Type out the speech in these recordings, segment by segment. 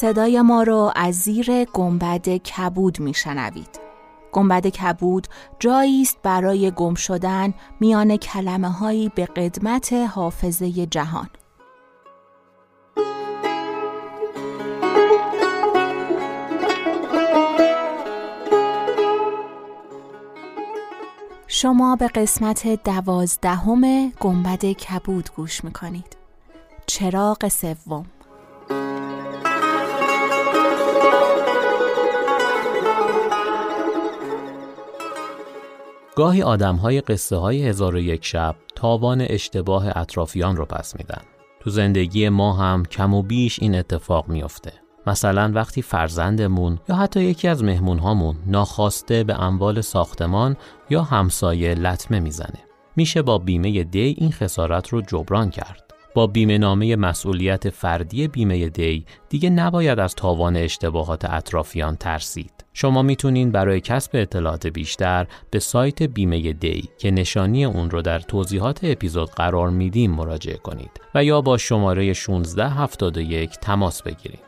صدای ما رو از زیر گنبد کبود میشنوید. گنبد کبود جایی است برای گم شدن میان کلمه هایی به قدمت حافظه جهان. شما به قسمت دوازدهم گنبد کبود گوش می‌کنید. چراغ سوم گاهی آدم های قصه های هزار و یک شب تاوان اشتباه اطرافیان رو پس میدن. تو زندگی ما هم کم و بیش این اتفاق میافته. مثلا وقتی فرزندمون یا حتی یکی از مهمونهامون ناخواسته به اموال ساختمان یا همسایه لطمه می‌زنه. میشه با بیمه دی این خسارت رو جبران کرد. با بیمه نامه مسئولیت فردی بیمه دی دیگه نباید از تاوان اشتباهات اطرافیان ترسید. شما می‌تونین برای کسب اطلاعات بیشتر به سایت بیمه دی که نشانی اون رو در توضیحات اپیزود قرار میدیم مراجعه کنید و یا با شماره 1671 تماس بگیرید.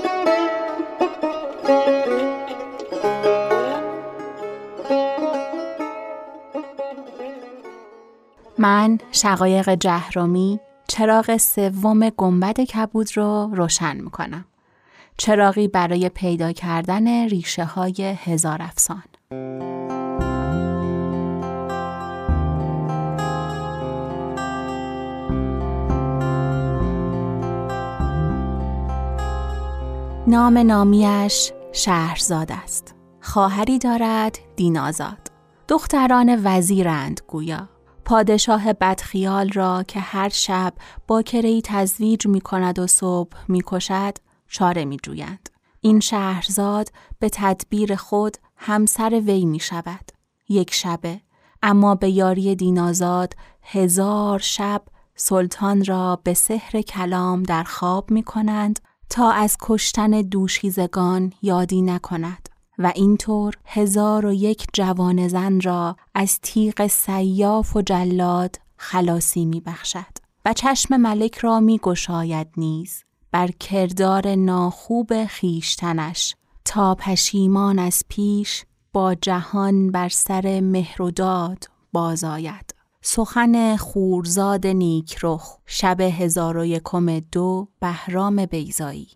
من شقایق جهرومی چراغ سوم گنبد کبود رو روشن می‌کنم. چراغی برای پیدا کردن ریشه های هزار افسان. نام نامیش شهرزاد است. خواهری دارد دینازاد. دختران وزیرند گویا. پادشاه بدخیال را که هر شب با کرهی تزویج می کند و صبح می کشد چاره می جویند. این شهرزاد به تدبیر خود همسر وی می شود. یک شبه اما به یاری دینازاد هزار شب سلطان را به سحر کلام در خواب می کنند تا از کشتن دوشیزگان یادی نکند. و اینطور هزار و یک جوان زن را از تیغ سیاف و جلاد خلاصی می بخشد و چشم ملک را می گشاید نیز بر کردار ناخوب خیشتنش تا پشیمان از پیش با جهان بر سر مهر و داد بازآید سخن خورزاد نیکرخ شب هزار و یکم دو بهرام بیزایی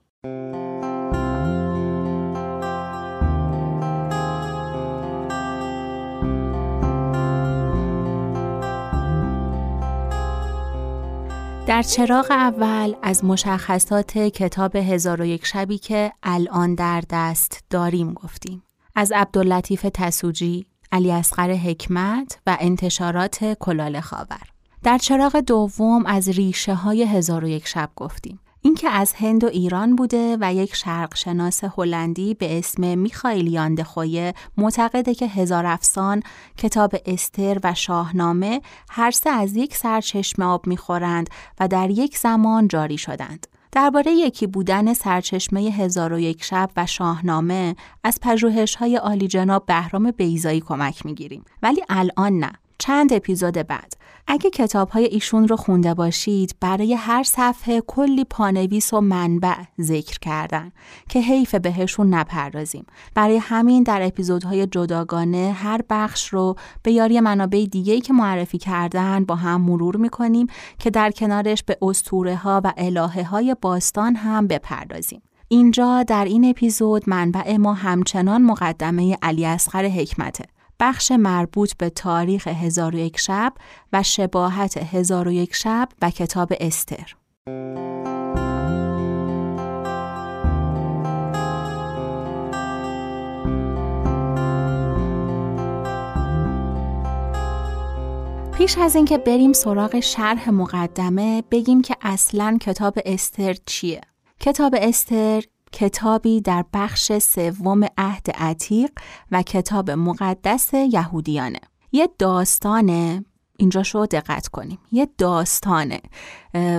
در چراغ اول از مشخصات کتاب هزار و یک شبی که الان در دست داریم گفتیم. از عبداللطیف تسوجی، علی اصغر حکمت و انتشارات کلال خاور. در چراغ دوم از ریشه های هزار و یک شب گفتیم. اینکه از هند و ایران بوده و یک شرق شناس هلندی به اسم میخائیل یاندخویه معتقده که هزار افسان کتاب استر و شاهنامه هر سه از یک سرچشمه آب می‌خورند و در یک زمان جاری شدند. درباره یکی بودن سرچشمه هزار و یک شب و شاهنامه از پژوهش های عالی جناب بهرام بیزایی کمک می‌گیریم ولی الان نه چند اپیزود بعد. اگه کتاب های ایشون رو خونده باشید برای هر صفحه کلی پانویس و منبع ذکر کردن که حیف بهشون نپردازیم. برای همین در اپیزودهای جداگانه هر بخش رو به یاری منابع دیگه‌ای که معرفی کردن با هم مرور می‌کنیم که در کنارش به استوره ها و الهه های باستان هم بپردازیم. اینجا در این اپیزود منبع ما همچنان مقدمه علی اصغر حکمته. بخش مربوط به تاریخ هزار و یک شب و شباهت هزار و یک شب و کتاب استر. پیش از اینکه بریم سراغ شرح مقدمه بگیم که اصلا کتاب استر چیه؟ کتاب استر کتابی در بخش سوم عهد عتیق و کتاب مقدس یهودیانه. یه داستانه. اینجا شو دقت کنیم. یه داستانه.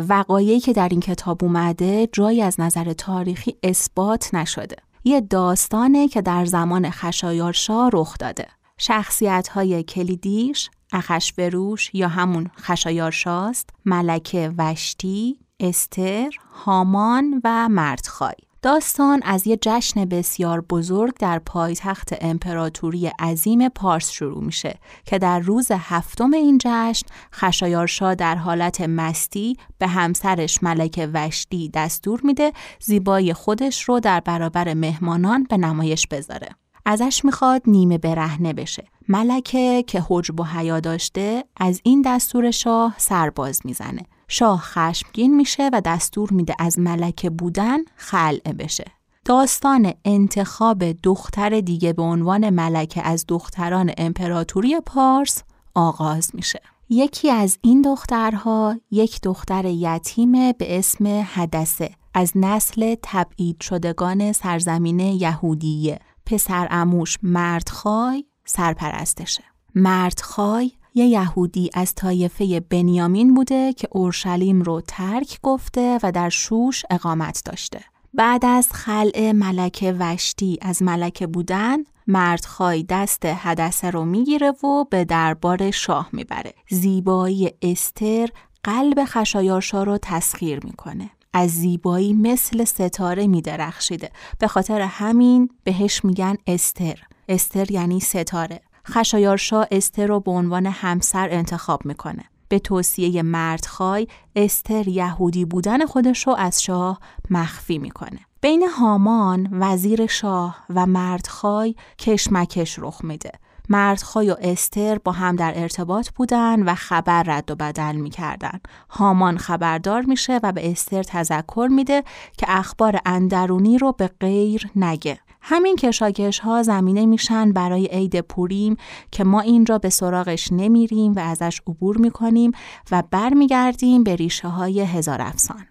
وقایعی که در این کتاب اومده جایی از نظر تاریخی اثبات نشده. یه داستانه که در زمان خشایارشا رخ داده. شخصیت های کلیدیش اخشبروش یا همون خشایارشاست ملکه وشتی استر هامان و مردخای. داستان از یه جشن بسیار بزرگ در پایتخت امپراتوری عظیم پارس شروع میشه که در روز هفتم این جشن خشایارشا در حالت مستی به همسرش ملک وشتی دستور میده زیبایی خودش رو در برابر مهمانان به نمایش بذاره. ازش می‌خواد نیمه برهنه بشه. ملکه که حجب و حیا داشته از این دستور شاه سرباز می‌زنه. شاه خشمگین میشه و دستور میده از ملکه بودن خلعه بشه. داستان انتخاب دختر دیگه به عنوان ملکه از دختران امپراتوری پارس آغاز میشه. یکی از این دخترها یک دختر یتیم به اسم حدسه از نسل تبعید شدگان سرزمین یهودیه پسر اموش مردخای سرپرستشه مردخای یه یهودی از طایفه بنیامین بوده که اورشلیم رو ترک گفته و در شوش اقامت داشته. بعد از خلع ملکه وشتی از ملکه بودن مردخای دست حدسه رو می‌گیره و به دربار شاه می‌بره. زیبایی استر قلب خشایارشا رو تسخیر می‌کنه. از زیبایی مثل ستاره میدرخشیده. به خاطر همین بهش میگن استر. استر یعنی ستاره. خشایارشا استر رو به عنوان همسر انتخاب می‌کنه. به توصیه مردخای استر یهودی بودن خودش رو از شاه مخفی می‌کنه. بین هامان وزیر شاه و مردخای کشمکش رخ میده. مردخای و استر با هم در ارتباط بودن و خبر رد و بدل می‌کردن. هامان خبردار میشه و به استر تذکر میده که اخبار اندرونی رو به غیر نگه. همین کشاکش ها زمینه میشن برای عید پوریم که ما اینجا به سراغش نمیریم و ازش عبور می‌کنیم و برمیگردیم به ریشه های هزار افسان.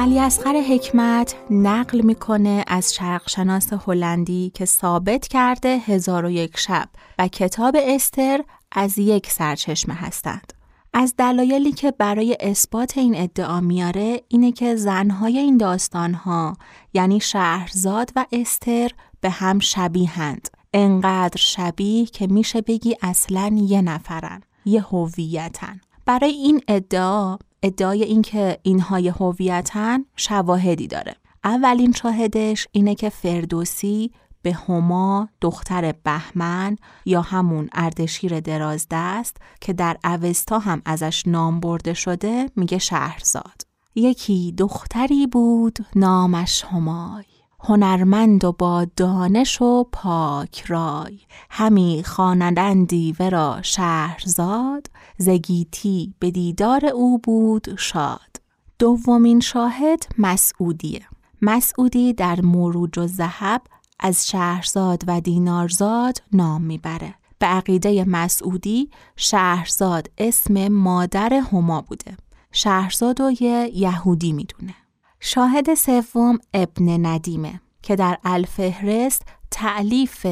علی اصغر حکمت نقل می‌کنه از شرقشناس هلندی که ثابت کرده هزار و یک شب و کتاب استر از یک سرچشمه هستند. از دلایلی که برای اثبات این ادعا میاره اینه که زنهای این داستانها یعنی شهرزاد و استر به هم شبیهند. انقدر شبیه که میشه بگی اصلا یه نفرن. یه هویتن. برای این ادعا ادعای اینکه اینها هویتن شواهدی داره. اولین شاهدش اینه که فردوسی به هما دختر بهمن یا همون اردشیر درازدست که در اوستا هم ازش نام برده شده میگه شهرزاد. یکی دختری بود نامش همای. هنرمند و با دانش و پاک رای. همی خوانندندی ورا شهرزاد زگیتی به دیدار او بود شاد. دومین شاهد مسعودیه. مسعودی در مروج و زهب از شهرزاد و دینارزاد نام می‌بره. به عقیده مسعودی شهرزاد اسم مادر هما بوده. شهرزاد و یه یهودی می‌دونه. شاهد سوم ابن ندیمه که در الفهرست تعلیف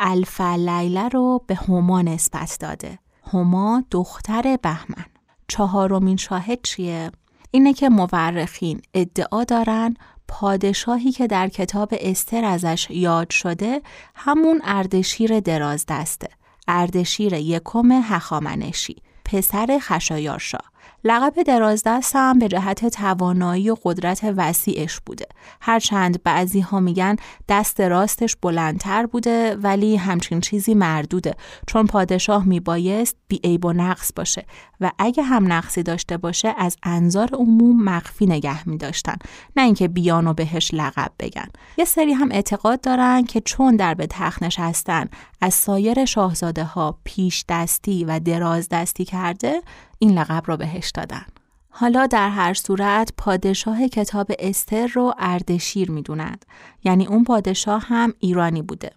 الف لیله رو به هما نسبت داده. هما دختر بهمن. چهارمین شاهد چیه؟ اینه که مورخین ادعا دارن پادشاهی که در کتاب استر ازش یاد شده همون اردشیر درازدسته اردشیر یکم هخامنشی پسر خشایارشا. لقب درازدست هم به جهت توانایی و قدرت وسیعش بوده. هرچند بعضی ها میگن دست راستش بلندتر بوده ولی همچین چیزی مردوده. چون پادشاه میبایست بیعیب و نقص باشه و اگه هم نقصی داشته باشه از انظار عموم مخفی نگه می داشتن نه اینکه بیان و بهش لقب بگن. یه سری هم اعتقاد دارن که چون در به تخت نشستن از سایر شاهزاده ها پیش دستی و دراز دستی کرده این لقب را بهش دادن. حالا در هر صورت پادشاه کتاب استر رو اردشیر می‌دونند. یعنی اون پادشاه هم ایرانی بوده.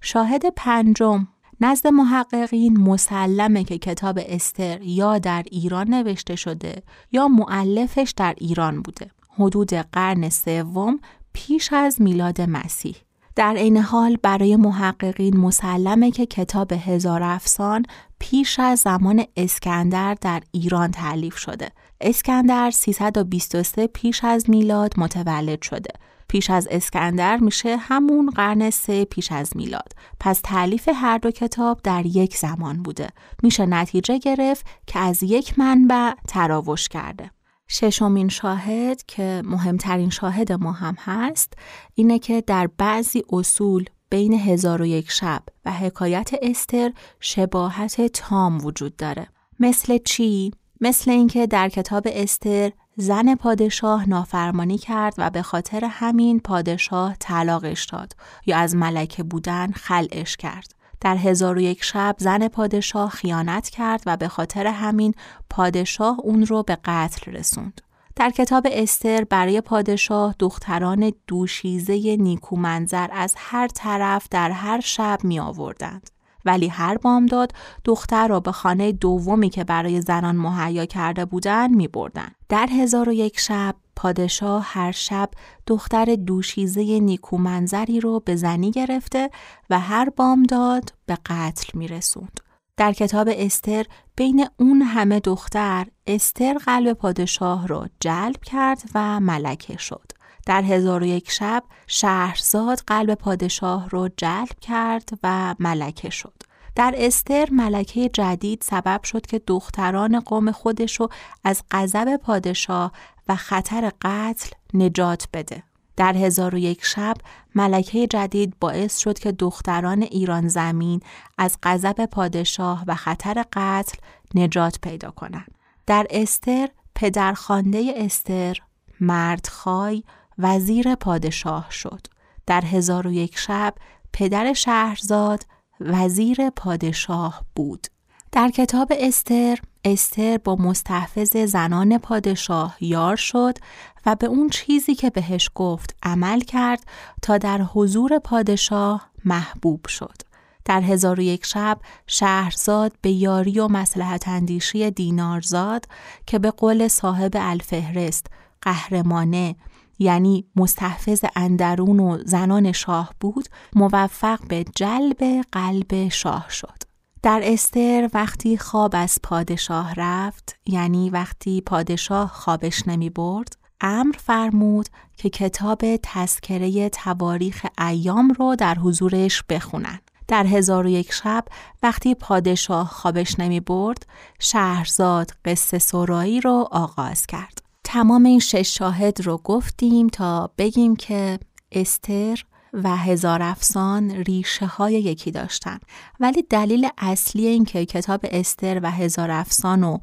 شاهد پنجم نزد محققین مسلمه که کتاب استر یا در ایران نوشته شده یا معلفش در ایران بوده. حدود قرن سوم پیش از میلاد مسیح. در عین حال برای محققین مسلمه که کتاب هزار افسان پیش از زمان اسکندر در ایران تعلیف شده. اسکندر 323 پیش از میلاد متولد شده. پیش از اسکندر میشه همون قرن سه پیش از میلاد. پس تعلیف هر دو کتاب در یک زمان بوده. میشه نتیجه گرفت که از یک منبع تراوش کرده. ششمین شاهد که مهمترین شاهد ما هم هست اینه که در بعضی اصول بین هزار و یک شب و حکایت استر شباهت تام وجود داره مثل چی؟ مثل اینکه در کتاب استر زن پادشاه نافرمانی کرد و به خاطر همین پادشاه طلاقش داد یا از ملکه بودن خلعش کرد. در هزار و یک شب زن پادشاه خیانت کرد و به خاطر همین پادشاه اون رو به قتل رسوند. در کتاب استر برای پادشاه دختران دوشیزه نیکومنظر از هر طرف در هر شب می آوردند. ولی هر بامداد دختر را به خانه دومی که برای زنان مهیا کرده بودند می بردن. در هزار و یک شب پادشاه هر شب دختر دوشیزه نیکومنظری رو به زنی گرفته و هر بامداد به قتل می رسوند. در کتاب استر بین اون همه دختر استر قلب پادشاه را جلب کرد و ملکه شد. در هزار و یک شب شهرزاد قلب پادشاه را جلب کرد و ملکه شد. در استر ملکه جدید سبب شد که دختران قوم خودشو از غضب پادشاه و خطر قتل نجات بده. در هزار و یک شب ملکه جدید باعث شد که دختران ایران زمین از غضب پادشاه و خطر قتل نجات پیدا کنند. در استر پدرخوانده استر مردخای وزیر پادشاه شد. در هزار و یک شب پدر شهرزاد وزیر پادشاه بود. در کتاب استر استر با مستحفظ زنان پادشاه یار شد و به اون چیزی که بهش گفت عمل کرد تا در حضور پادشاه محبوب شد. در هزار و یک شب شهرزاد به یاری و مسلحت اندیشی دینارزاد که به قول صاحب الفهرست قهرمانه یعنی مستحفظ اندرون و زنان شاه بود موفق به جلب قلب شاه شد. در استر وقتی خواب از پادشاه رفت یعنی وقتی پادشاه خوابش نمی برد امر فرمود که کتاب تذکره تواریخ ایام رو در حضورش بخونن. در هزار و یک شب وقتی پادشاه خوابش نمی برد شهرزاد قصه سرایی رو آغاز کرد. تمام این شش شاهد رو گفتیم تا بگیم که استر و هزار افسان ریشه های یکی داشتن. ولی دلیل اصلی این که کتاب استر و هزار افسان رو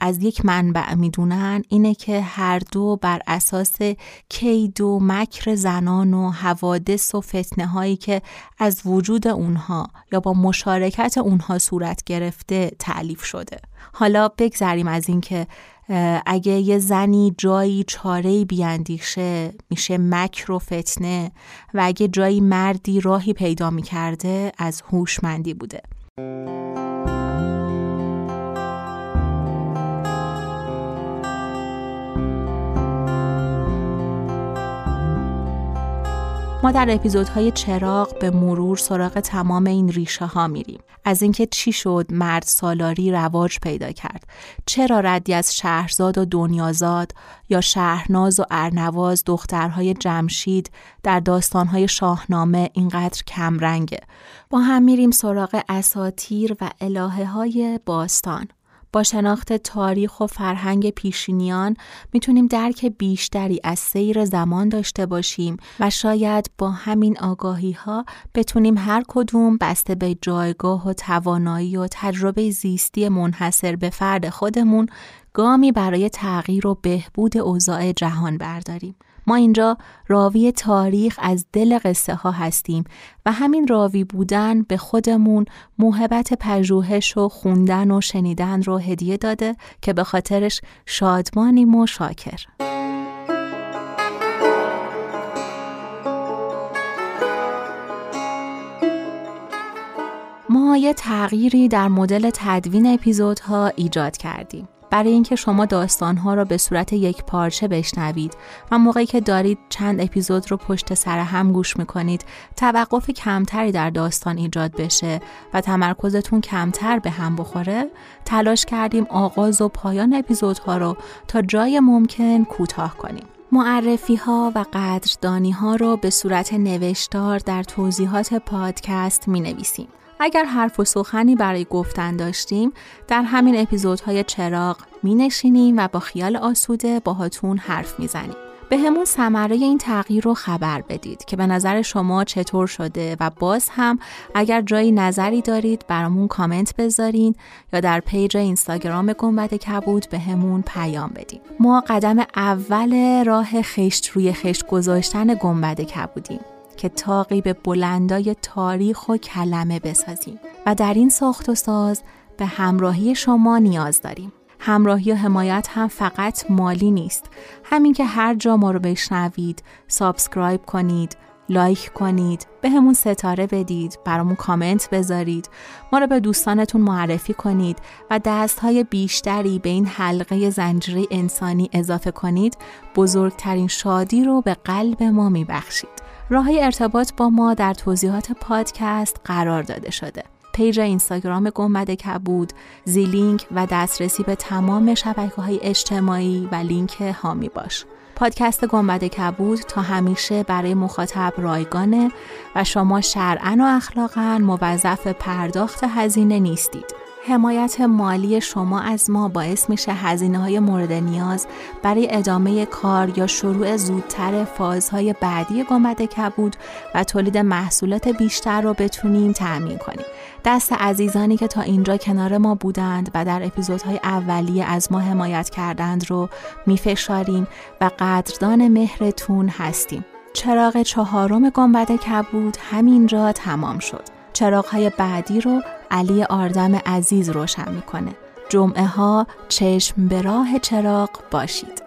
از یک منبع می‌دونن اینه که هر دو بر اساس کید و مکر زنان و حوادث و فتنه هایی که از وجود اونها یا با مشارکت اونها صورت گرفته تعلیف شده. حالا بگذریم از اینکه اگه یه زنی جایی چاره بیاندیشه میشه مکر و فتنه. و اگه جایی مردی راهی پیدا می‌کرده از هوشمندی بوده. ما در اپیزودهای چراغ به مرور سراغ تمام این ریشه ها میریم. از اینکه چی شد مرد سالاری رواج پیدا کرد. چرا ردی از شهرزاد و دنیازاد یا شهرناز و ارنواز دخترهای جمشید در داستانهای شاهنامه اینقدر کمرنگه؟ با هم میریم سراغ اساتیر و الهه های باستان. با شناخت تاریخ و فرهنگ پیشینیان می‌تونیم درک بیشتری از سیر زمان داشته باشیم و شاید با همین آگاهی ها بتونیم هر کدوم بسته به جایگاه و توانایی و تجربه زیستی منحصر به فرد خودمون گامی برای تغییر و بهبود اوضاع جهان برداریم. ما اینجا راوی تاریخ از دل قصه ها هستیم و همین راوی بودن به خودمون موهبت پژوهش و خوندن و شنیدن رو هدیه داده که به خاطرش شادمانیم و شاکر. ما یه تغییری در مدل تدوین اپیزودها ایجاد کردیم. برای اینکه شما داستانها را به صورت یک پارچه بشنوید و موقعی که دارید چند اپیزود رو پشت سر هم گوش می‌کنید توقف کمتری در داستان ایجاد بشه و تمرکزتون کمتر به هم بخوره تلاش کردیم آغاز و پایان اپیزودها رو تا جای ممکن کوتاه کنیم معرفی ها و قدردانی ها رو به صورت نوشتار در توضیحات پادکست می نویسیم. اگر حرف و سخنی برای گفتن داشتیم در همین اپیزودهای چراغ می نشینیم و با خیال آسوده باهاتون حرف می زنیم. به همون سمره این تغییر رو خبر بدید که به نظر شما چطور شده و باز هم اگر جایی نظری دارید برامون کامنت بذارین یا در پیج اینستاگرام گنبد کبود به همون پیام بدین ما قدم اول راه خشت روی خشت گذاشتن گنبد کبودیم که تاقی به بلندای تاریخ و کلمه بسازیم و در این ساخت و ساز به همراهی شما نیاز داریم. همراهی و حمایت هم فقط مالی نیست. همین که هر جا ما رو بشنوید، subscribe کنید، like کنید، بهمون ستاره بدید، برامون کامنت بذارید، ما رو به دوستانتون معرفی کنید و دستهای بیشتری به این حلقه زنجیره انسانی اضافه کنید، بزرگترین شادی رو به قلب ما میبخشید. راه ارتباط با ما در توضیحات پادکست قرار داده شده. page اینستاگرام گنبد کبود، زیلینک و دسترسی به تمام شبکه های اجتماعی و لینک حامی باش. پادکست گنبد کبود تا همیشه برای مخاطب رایگانه و شما شرعا و اخلاقا موظف پرداخت هزینه نیستید. حمایت مالی شما از ما باعث میشه هزینه های مورد نیاز برای ادامه کار یا شروع زودتر فازهای بعدی گامد کبود و تولید محصولات بیشتر رو بتونیم تأمین کنیم. دست عزیزانی که تا اینجا کنار ما بودند و در اپیزودهای اولیه از ما حمایت کردند رو میفشاریم و قدردان مهرتون هستیم. چراغ چهارم گنبد کبود همینجا تمام شد. چراغهای بعدی رو علی آردم عزیز روشن می‌کنه. جمعه ها چشم به راه چراغ باشید.